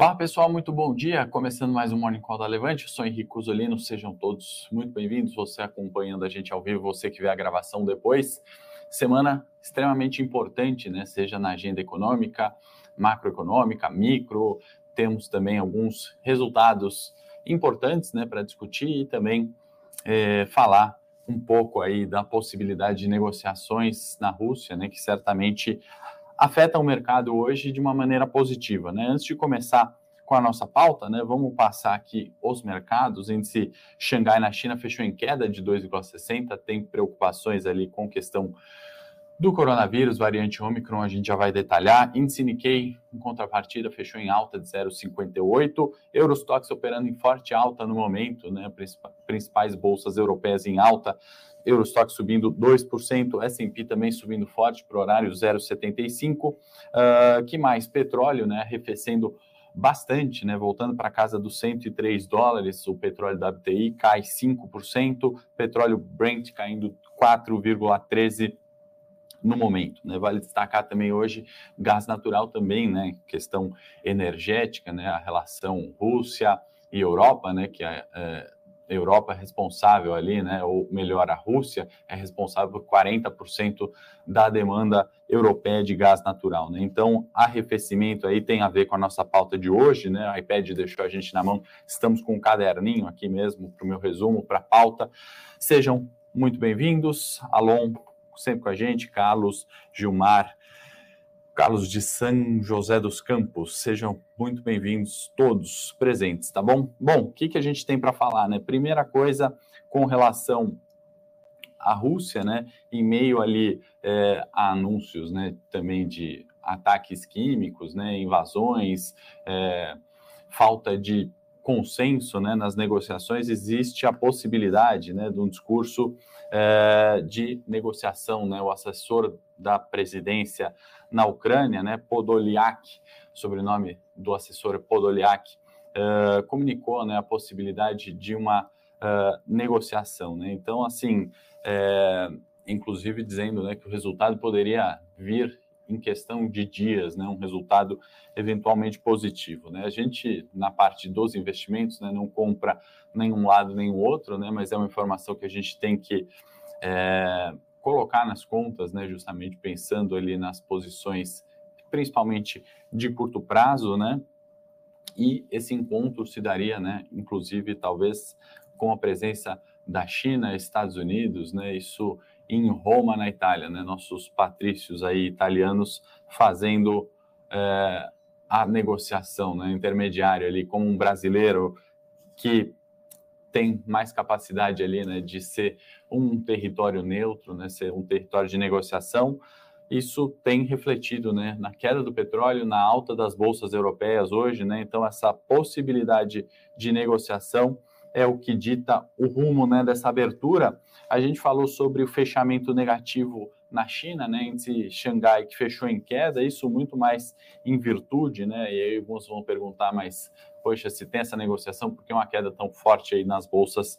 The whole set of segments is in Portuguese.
Fala pessoal, muito bom dia. Começando mais um Morning Call da Levante, eu sou Henrique Usolino, sejam todos muito bem-vindos. Você acompanhando a gente ao vivo, você que vê a gravação depois. Semana extremamente importante, né? Seja na agenda econômica, macroeconômica, micro. Temos também alguns resultados importantes, né, para discutir e também é, falar um pouco aí da possibilidade de negociações na Rússia, né, que certamente afeta o mercado hoje de uma maneira positiva. Né? Antes de começar com a nossa pauta, né, vamos passar aqui os mercados. O índice Xangai na China fechou em queda de 2,60, tem preocupações ali com questão do coronavírus, variante Omicron, a gente já vai detalhar. Índice Nikkei, em contrapartida, fechou em alta de 0,58. Eurostox operando em forte alta no momento, né? Principais bolsas europeias em alta. Eurostock subindo 2%, S&P também subindo forte para o horário 0,75. Uh, ah, que mais? Petróleo, né, arrefecendo bastante, né, voltando para casa dos 103 dólares, o petróleo WTI cai 5%, petróleo Brent caindo 4,13 no momento. Né? Vale destacar também hoje gás natural também, né? Questão energética, né? A relação Rússia e Europa, né? Que é, é Europa é responsável ali, né, ou melhor, a Rússia é responsável por 40% da demanda europeia de gás natural, né? Então, arrefecimento aí tem a ver com a nossa pauta de hoje, né? O iPad deixou a gente na mão, estamos com um caderninho aqui mesmo para o meu resumo, para a pauta. Sejam muito bem-vindos. Alon, sempre com a gente, Carlos, Gilmar, Carlos de São José dos Campos. Sejam muito bem-vindos todos presentes, tá bom? Bom, o que, que a gente tem para falar, né? Primeira coisa, com relação à Rússia, né? Em meio ali é, a anúncios, né? Também de ataques químicos, né? Invasões, é, falta de consenso, né? Nas negociações existe a possibilidade, né? De um discurso é, de negociação, né? O assessor da presidência na Ucrânia, né, Podolyak, sobrenome do assessor Podolyak, uh, comunicou né, a possibilidade de uma uh, negociação. Né? Então, assim, é, inclusive dizendo né, que o resultado poderia vir em questão de dias, né, um resultado eventualmente positivo. Né? A gente, na parte dos investimentos, né, não compra nenhum lado nem o outro, né, mas é uma informação que a gente tem que é, colocar nas contas, né, justamente pensando ali nas posições, principalmente de curto prazo, né, e esse encontro se daria, né, inclusive talvez com a presença da China, Estados Unidos, né, isso em Roma, na Itália, né, nossos patrícios aí italianos fazendo é, a negociação, né, intermediário ali, como um brasileiro que tem mais capacidade ali, né, de ser um território neutro, né, ser um território de negociação. Isso tem refletido, né, na queda do petróleo, na alta das bolsas europeias hoje, né. Então essa possibilidade de negociação é o que dita o rumo, né, dessa abertura. A gente falou sobre o fechamento negativo na China, né, índice Xangai que fechou em queda, isso muito mais em virtude, né, e aí alguns vão perguntar, mas poxa, se tem essa negociação, por que uma queda tão forte aí nas bolsas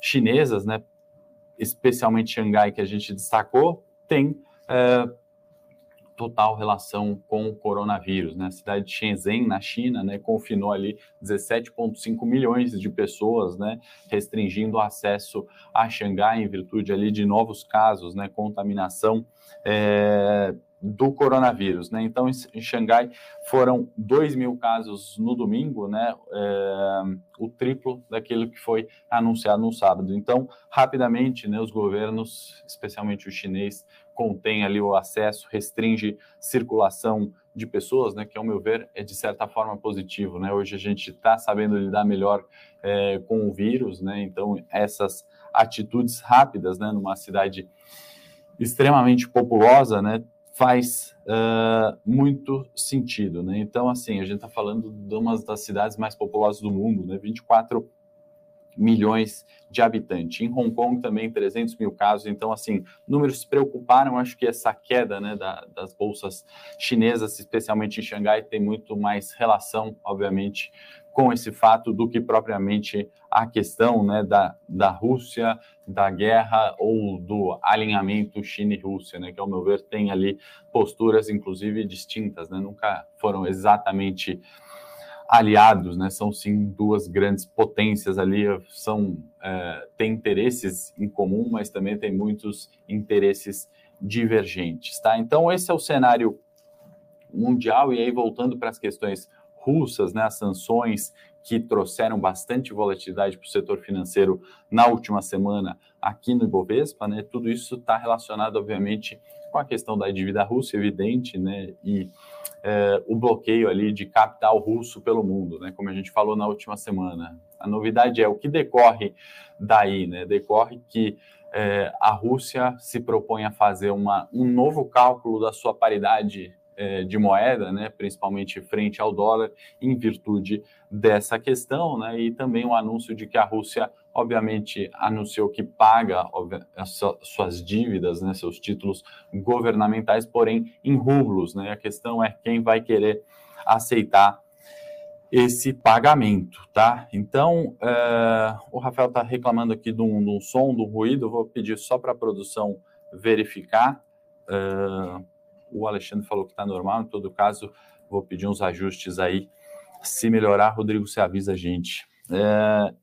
chinesas, né? Especialmente Xangai, que a gente destacou, tem é, total relação com o coronavírus, né? A cidade de Shenzhen, na China, né, confinou ali 17,5 milhões de pessoas, né, restringindo o acesso a Xangai em virtude ali de novos casos, né, contaminação é, do coronavírus, né? Então, em Xangai foram 2 mil casos no domingo, né? É, o triplo daquilo que foi anunciado no sábado. Então, rapidamente, né? Os governos, especialmente o chinês, contém ali o acesso, restringe circulação de pessoas, né? Que, ao meu ver, é de certa forma positivo, né? Hoje a gente está sabendo lidar melhor é, com o vírus, né? Então, essas atitudes rápidas, né? Numa cidade extremamente populosa, né? faz uh, muito sentido, né? Então, assim, a gente está falando de uma das cidades mais populosas do mundo, né? 24 milhões de habitantes. Em Hong Kong também 300 mil casos. Então, assim, números se preocuparam. Acho que essa queda né, da, das bolsas chinesas, especialmente em Xangai, tem muito mais relação, obviamente, com esse fato do que propriamente a questão né, da, da Rússia, da guerra ou do alinhamento China e Rússia, né, que, ao meu ver, tem ali posturas, inclusive, distintas, né, nunca foram exatamente aliados, né? São sim duas grandes potências ali, são é, têm interesses em comum, mas também tem muitos interesses divergentes, tá? Então esse é o cenário mundial e aí voltando para as questões russas, né? As sanções que trouxeram bastante volatilidade para o setor financeiro na última semana aqui no Ibovespa, né? Tudo isso está relacionado, obviamente, com a questão da dívida russa, evidente, né? E é, o bloqueio ali de capital russo pelo mundo, né? Como a gente falou na última semana. A novidade é o que decorre daí, né? Decorre que é, a Rússia se propõe a fazer uma, um novo cálculo da sua paridade de moeda, né, principalmente frente ao dólar, em virtude dessa questão, né, e também o anúncio de que a Rússia, obviamente, anunciou que paga as suas dívidas, né, seus títulos governamentais, porém em rublos, né, a questão é quem vai querer aceitar esse pagamento, tá? Então, é, o Rafael está reclamando aqui de um, de um, som, do ruído, vou pedir só para a produção verificar. É, o Alexandre falou que está normal, em todo caso, vou pedir uns ajustes aí. Se melhorar, Rodrigo, você avisa a gente. É,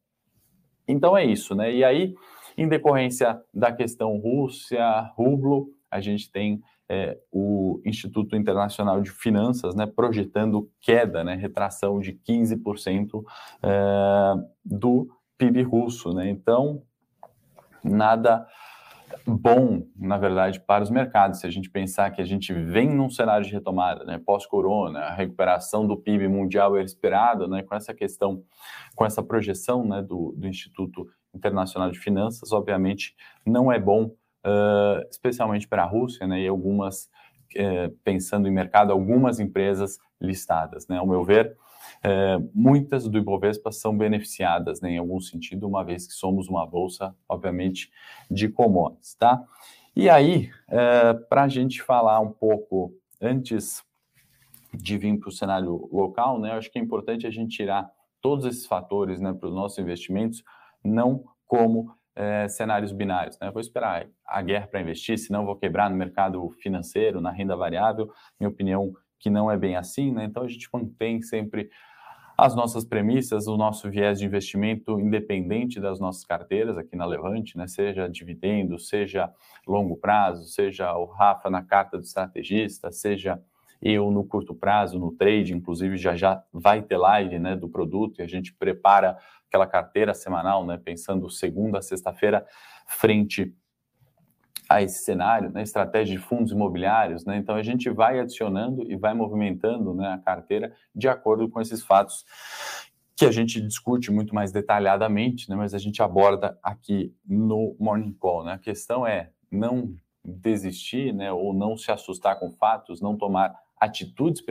então é isso, né? E aí, em decorrência da questão Rússia, rublo, a gente tem é, o Instituto Internacional de Finanças né, projetando queda, né, retração de 15% é, do PIB russo. Né? Então, nada bom, na verdade, para os mercados. Se a gente pensar que a gente vem num cenário de retomada, né, pós-corona, a recuperação do PIB mundial é esperada, né, com essa questão, com essa projeção né, do, do Instituto Internacional de Finanças, obviamente não é bom, uh, especialmente para a Rússia, né, e algumas, uh, pensando em mercado, algumas empresas listadas. Né, ao meu ver, muitas do Ibovespa são beneficiadas, né, em algum sentido, uma vez que somos uma bolsa, obviamente, de commodities, tá? E aí, é, para a gente falar um pouco antes de vir para o cenário local, né, eu acho que é importante a gente tirar todos esses fatores, né, para os nossos investimentos, não como é, cenários binários. Né? Vou esperar a guerra para investir, senão vou quebrar no mercado financeiro, na renda variável. Minha opinião que não é bem assim, né? Então a gente mantém sempre as nossas premissas, o nosso viés de investimento independente das nossas carteiras aqui na Levante, né? Seja dividendo, seja longo prazo, seja o Rafa na carta do estrategista, seja eu no curto prazo, no trade, inclusive já já vai ter live, né, do produto e a gente prepara aquela carteira semanal, né, pensando segunda a sexta-feira frente a esse cenário, né, estratégia de fundos imobiliários, né, então a gente vai adicionando e vai movimentando né, a carteira de acordo com esses fatos que a gente discute muito mais detalhadamente, né, mas a gente aborda aqui no Morning Call. Né? A questão é não desistir né, ou não se assustar com fatos, não tomar atitudes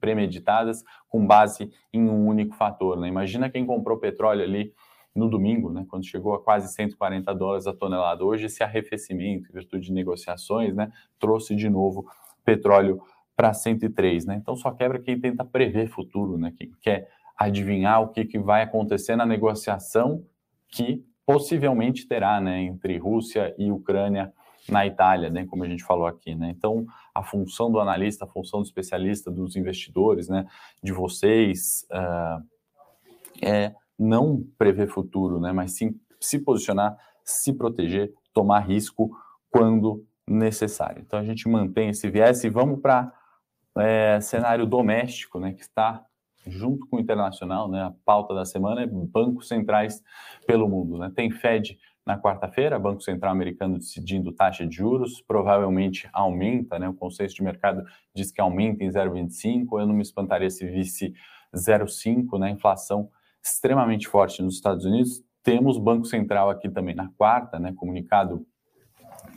premeditadas com base em um único fator. Né? Imagina quem comprou petróleo ali no domingo, né, quando chegou a quase 140 dólares a tonelada. Hoje, esse arrefecimento, em virtude de negociações, né, trouxe de novo petróleo para 103. Né? Então, só quebra quem tenta prever futuro, né, quem quer adivinhar o que, que vai acontecer na negociação que possivelmente terá né, entre Rússia e Ucrânia na Itália, né, como a gente falou aqui. Né? Então, a função do analista, a função do especialista, dos investidores, né, de vocês, uh, é não prever futuro, né, mas sim se posicionar, se proteger, tomar risco quando necessário. Então a gente mantém esse viés e vamos para é, cenário doméstico, né, que está junto com o internacional, né, a pauta da semana é bancos centrais pelo mundo. Né? Tem Fed na quarta-feira, Banco Central Americano decidindo taxa de juros, provavelmente aumenta, né? O consenso de mercado diz que aumenta em 0,25, eu não me espantaria se visse 0,5, né? Inflação extremamente forte nos Estados Unidos. Temos Banco Central aqui também na quarta, né, comunicado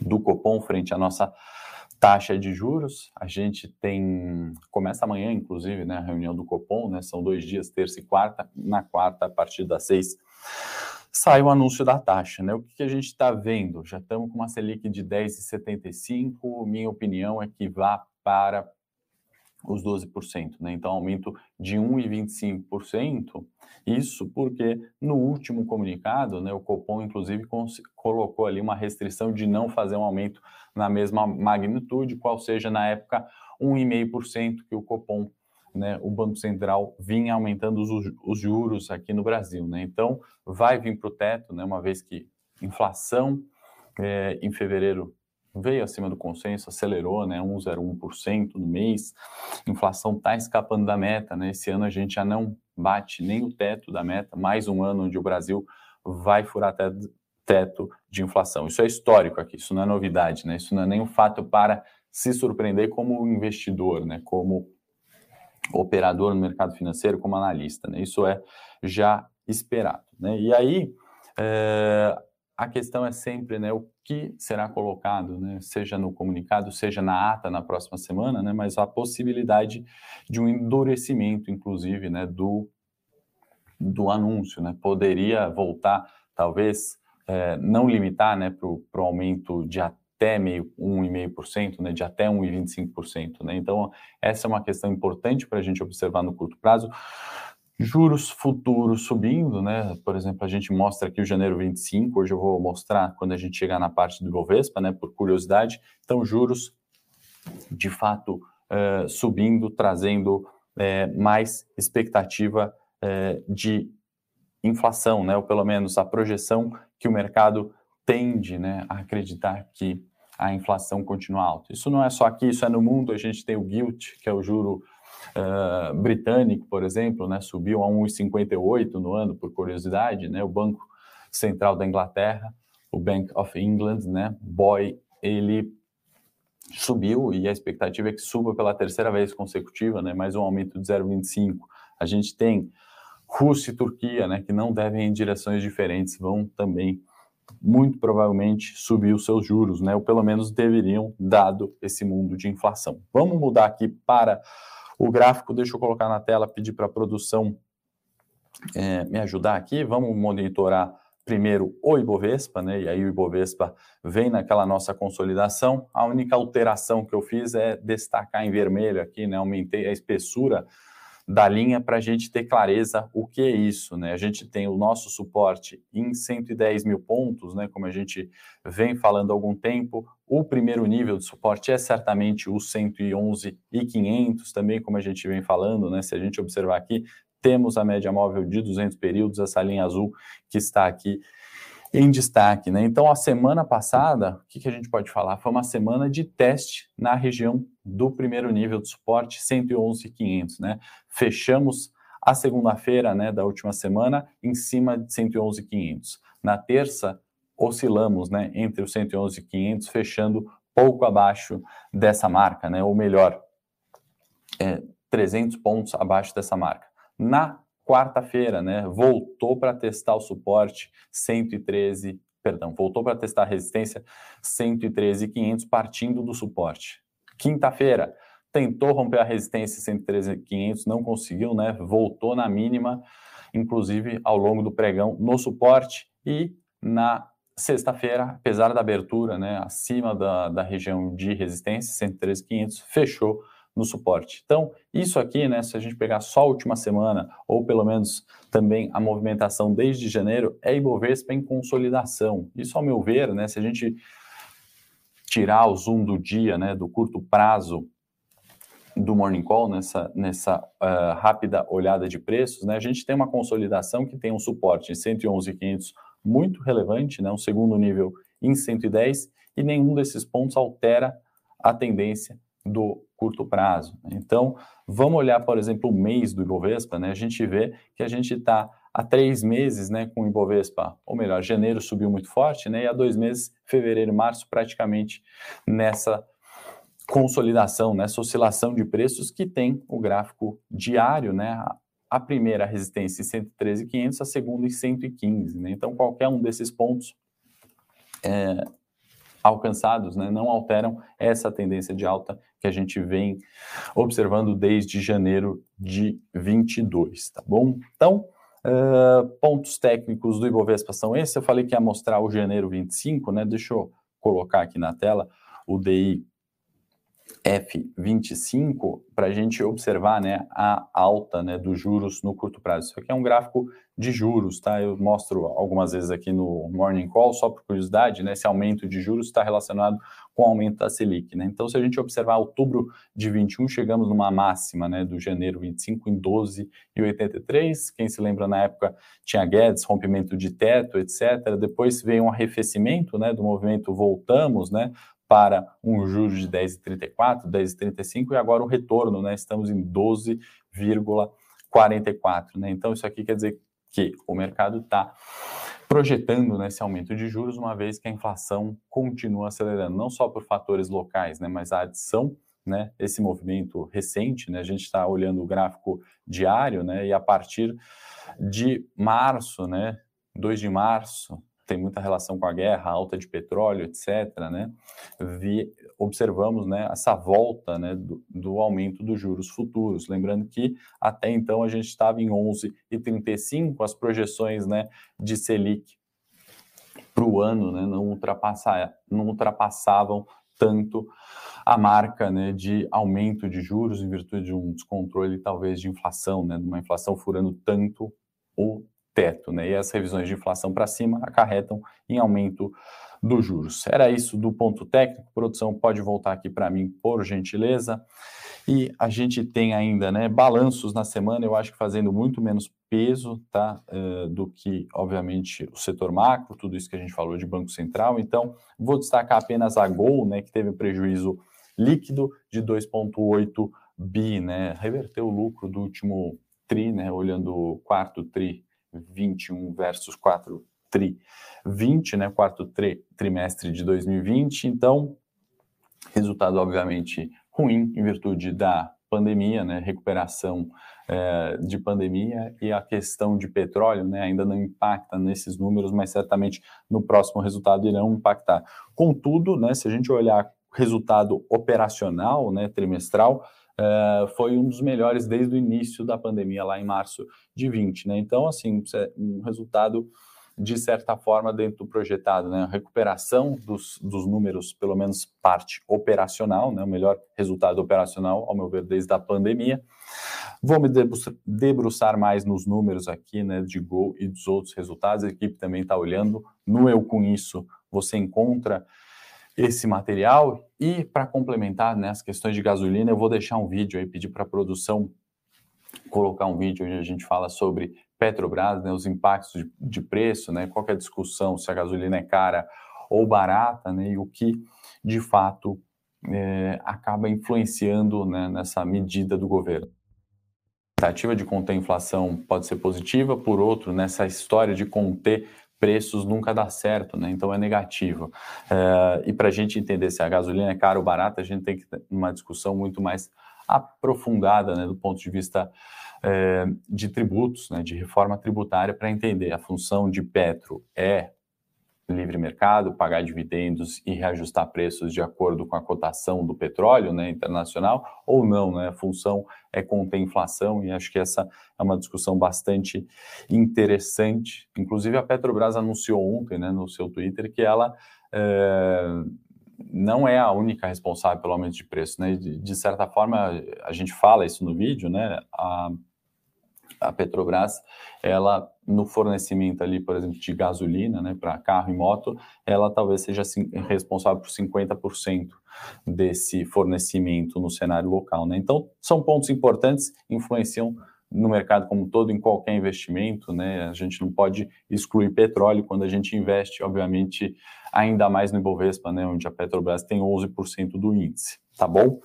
do Copom frente à nossa taxa de juros. A gente tem começa amanhã, inclusive, né, a reunião do Copom, né, são dois dias, terça e quarta. Na quarta, a partir das seis, sai o anúncio da taxa, né? O que, que a gente está vendo? Já estamos com uma Selic de 10,75. Minha opinião é que vá para os 12%, né? Então, aumento de 1,25%. Isso porque no último comunicado, né, o Copom inclusive colocou ali uma restrição de não fazer um aumento na mesma magnitude, qual seja na época 1,5% que o Copom né, o Banco Central vinha aumentando os, os juros aqui no Brasil. Né? Então, vai vir para o teto, né, uma vez que inflação é, em fevereiro veio acima do consenso, acelerou, né, 1,01% no mês. Inflação está escapando da meta, né? Esse ano a gente já não bate nem o teto da meta, mais um ano onde o Brasil vai furar até teto de inflação. Isso é histórico aqui, isso não é novidade, né? Isso não é nenhum fato para se surpreender como investidor, né? Como operador no mercado financeiro, como analista, né? Isso é já esperado, né? E aí é, a questão é sempre, né? O que será colocado, né? Seja no comunicado, seja na ata na próxima semana, né? Mas a possibilidade de um endurecimento, inclusive, né? Do do anúncio, né? Poderia voltar, talvez é, não limitar né, para o aumento de até meio, 1,5%, né, de até 1,25%. Né? Então, essa é uma questão importante para a gente observar no curto prazo. Juros futuros subindo, né? Por exemplo, a gente mostra aqui o janeiro 25, hoje eu vou mostrar quando a gente chegar na parte do Ibovespa, né? Por curiosidade. Então, juros de fato uh, subindo, trazendo uh, mais expectativa uh, de inflação, né? Ou pelo menos a projeção que o mercado tende né, a acreditar que a inflação continua alta. Isso não é só aqui, isso é no mundo. A gente tem o gilt, que é o juro uh, britânico, por exemplo, né, subiu a 1,58 no ano, por curiosidade. Né, o Banco Central da Inglaterra, o Bank of England, né, BOE, ele subiu e a expectativa é que suba pela terceira vez consecutiva, né, mais um aumento de 0,25. A gente tem Rússia e Turquia, né, que não devem em direções diferentes, vão também muito provavelmente subir os seus juros, né, ou pelo menos deveriam, dado esse mundo de inflação. Vamos mudar aqui para o gráfico, deixa eu colocar na tela, pedir para a produção é, me ajudar aqui, vamos monitorar primeiro o Ibovespa, né, e aí o Ibovespa vem naquela nossa consolidação, a única alteração que eu fiz é destacar em vermelho aqui, né, aumentei a espessura da linha para a gente ter clareza o que é isso, né? A gente tem o nosso suporte em 110 mil pontos, né? Como a gente vem falando há algum tempo. O primeiro nível de suporte é certamente o 111 e 500 também, como a gente vem falando, né? Se a gente observar aqui, temos a média móvel de 200 períodos, essa linha azul que está aqui em destaque. Né? Então, a semana passada, o que, que, a gente pode falar? Foi uma semana de teste na região do primeiro nível de suporte, 111,500. Né? Fechamos a segunda-feira né, da última semana em cima de 111,500. Na terça, oscilamos né, entre os 111,500, fechando pouco abaixo dessa marca, né? ou melhor, é, 300 pontos abaixo dessa marca. Na quarta-feira, né, voltou para testar o suporte 113, perdão, voltou para testar a resistência 113,500 partindo do suporte. Quinta-feira, tentou romper a resistência 113,500, não conseguiu, né? Voltou na mínima, inclusive ao longo do pregão no suporte e na sexta-feira, apesar da abertura, né, acima da, da região de resistência 113,500, fechou no suporte. Então, isso aqui, né, se a gente pegar só a última semana, ou pelo menos também a movimentação desde janeiro, é Ibovespa em consolidação. Isso, ao meu ver, né, se a gente tirar o zoom do dia, né, do curto prazo do Morning Call, nessa, nessa uh, rápida olhada de preços, né, a gente tem uma consolidação que tem um suporte em 111,500 muito relevante, né, um segundo nível em 110, e nenhum desses pontos altera a tendência do curto prazo. Então, vamos olhar, por exemplo, o mês do Ibovespa, né? A gente vê que a gente está há três meses, né, com o Ibovespa, ou melhor, janeiro subiu muito forte, né? E há dois meses, fevereiro e março, praticamente nessa consolidação, nessa oscilação de preços que tem o gráfico diário, né? A primeira resistência em 113,500, a segunda em 115, né? Então, qualquer um desses pontos é, alcançados né, não alteram essa tendência de alta que a gente vem observando desde janeiro de 22, tá bom? Então, uh, pontos técnicos do Ibovespa são esses. Eu falei que ia mostrar o janeiro 25, né? Deixa eu colocar aqui na tela o DI F25 para a gente observar né, a alta né, dos juros no curto prazo. Isso aqui é um gráfico de juros, tá? Eu mostro algumas vezes aqui no Morning Call, só por curiosidade, né? Esse aumento de juros está relacionado com o aumento da Selic, né? Então, se a gente observar outubro de 21, chegamos numa máxima, né, do janeiro 25 em 12,83. Quem se lembra na época tinha Guedes, rompimento de teto, etc. Depois veio um arrefecimento, né, do movimento voltamos, né, para um juros de 10,34, 10,35 e agora o retorno, né? Estamos em 12,44, né? Então isso aqui quer dizer que o mercado está projetando né, esse aumento de juros, uma vez que a inflação continua acelerando, não só por fatores locais, né, mas a adição, né, esse movimento recente, né, a gente está olhando o gráfico diário, né, e a partir de março, né, 2 de março, tem muita relação com a guerra, alta de petróleo, etc., né, vi, observamos, né, essa volta, né, do, do, aumento dos juros futuros. Lembrando que até então a gente estava em 11,35, as projeções, né, de Selic para o ano, né, não, não ultrapassavam tanto a marca né, de aumento de juros em virtude de um descontrole talvez de inflação, né, de uma inflação furando tanto o teto, né? E as revisões de inflação para cima acarretam em aumento dos juros. Era isso do ponto técnico. Produção pode voltar aqui para mim, por gentileza. E a gente tem ainda, né, balanços na semana, eu acho que fazendo muito menos peso, tá, uh, do que, obviamente, o setor macro, tudo isso que a gente falou de Banco Central. Então, vou destacar apenas a Gol, né, que teve um prejuízo líquido de 2,8 bi, né, reverteu o lucro do último tri, né, olhando o quarto tri 21 versus 4 tri 20, né, quarto tri, trimestre de 2020. Então, resultado obviamente ruim em virtude da pandemia, né, recuperação é, de pandemia e a questão de petróleo, né, ainda não impacta nesses números, mas certamente no próximo resultado irão impactar. Contudo, né, se a gente olhar resultado operacional, né, trimestral, uh, foi um dos melhores desde o início da pandemia, lá em março de 20. Né? Então, assim, é um resultado de certa forma dentro do projetado, né? A recuperação dos, dos números, pelo menos parte operacional, né? O melhor resultado operacional, ao meu ver, desde a pandemia. Vou me debruçar mais nos números aqui, né? De Gol e dos outros resultados. A equipe também está olhando. No Eu Com Isso, você encontra esse material. E para complementar né, as questões de gasolina, eu vou deixar um vídeo aí, pedir para a produção colocar um vídeo onde a gente fala sobre Petrobras, né, os impactos de, de preço, né, qual é a discussão, se a gasolina é cara ou barata, né, e o que de fato é, acaba influenciando né, nessa medida do governo. A tentativa de conter a inflação pode ser positiva, por outro, nessa história de conter preços nunca dá certo, né? Então é negativo. É, e para a gente entender se a gasolina é cara ou barata, a gente tem que ter uma discussão muito mais aprofundada, né, do ponto de vista é, de tributos, né, de reforma tributária, para entender a função de Petro é livre mercado, pagar dividendos e reajustar preços de acordo com a cotação do petróleo né, internacional, ou não, né? A função é conter inflação, e acho que essa é uma discussão bastante interessante. Inclusive, a Petrobras anunciou ontem né, no seu Twitter que ela é, não é a única responsável pelo aumento de preço. Né? De, de certa forma, a gente fala isso no vídeo, né? A, a Petrobras, ela no fornecimento ali, por exemplo, de gasolina, né, para carro e moto, ela talvez seja responsável por 50% desse fornecimento no cenário local, né? Então, são pontos importantes, influenciam no mercado como todo, em qualquer investimento, né? A gente não pode excluir petróleo quando a gente investe, obviamente, ainda mais no Ibovespa, né, onde a Petrobras tem 11% do índice, tá bom?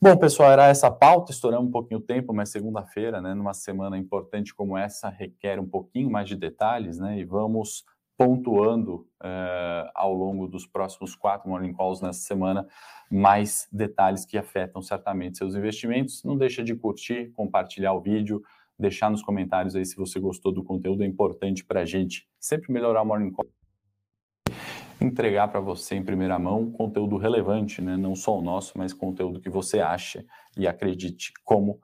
Bom, pessoal, era essa pauta, estouramos um pouquinho o tempo, mas segunda-feira, né, numa semana importante como essa, requer um pouquinho mais de detalhes, né, e vamos pontuando uh, ao longo dos próximos quatro morning calls nessa semana mais detalhes que afetam certamente seus investimentos. Não deixa de curtir, compartilhar o vídeo, deixar nos comentários aí se você gostou do conteúdo, é importante para a gente sempre melhorar o morning call entregar para você em primeira mão conteúdo relevante, né? não só o nosso, mas conteúdo que você acha e acredite como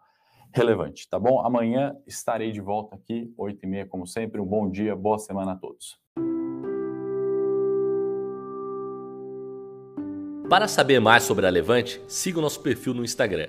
relevante, tá bom? Amanhã estarei de volta aqui, 8h30, como sempre. Um bom dia, boa semana a todos. Para saber mais sobre a Levante, siga o nosso perfil no Instagram,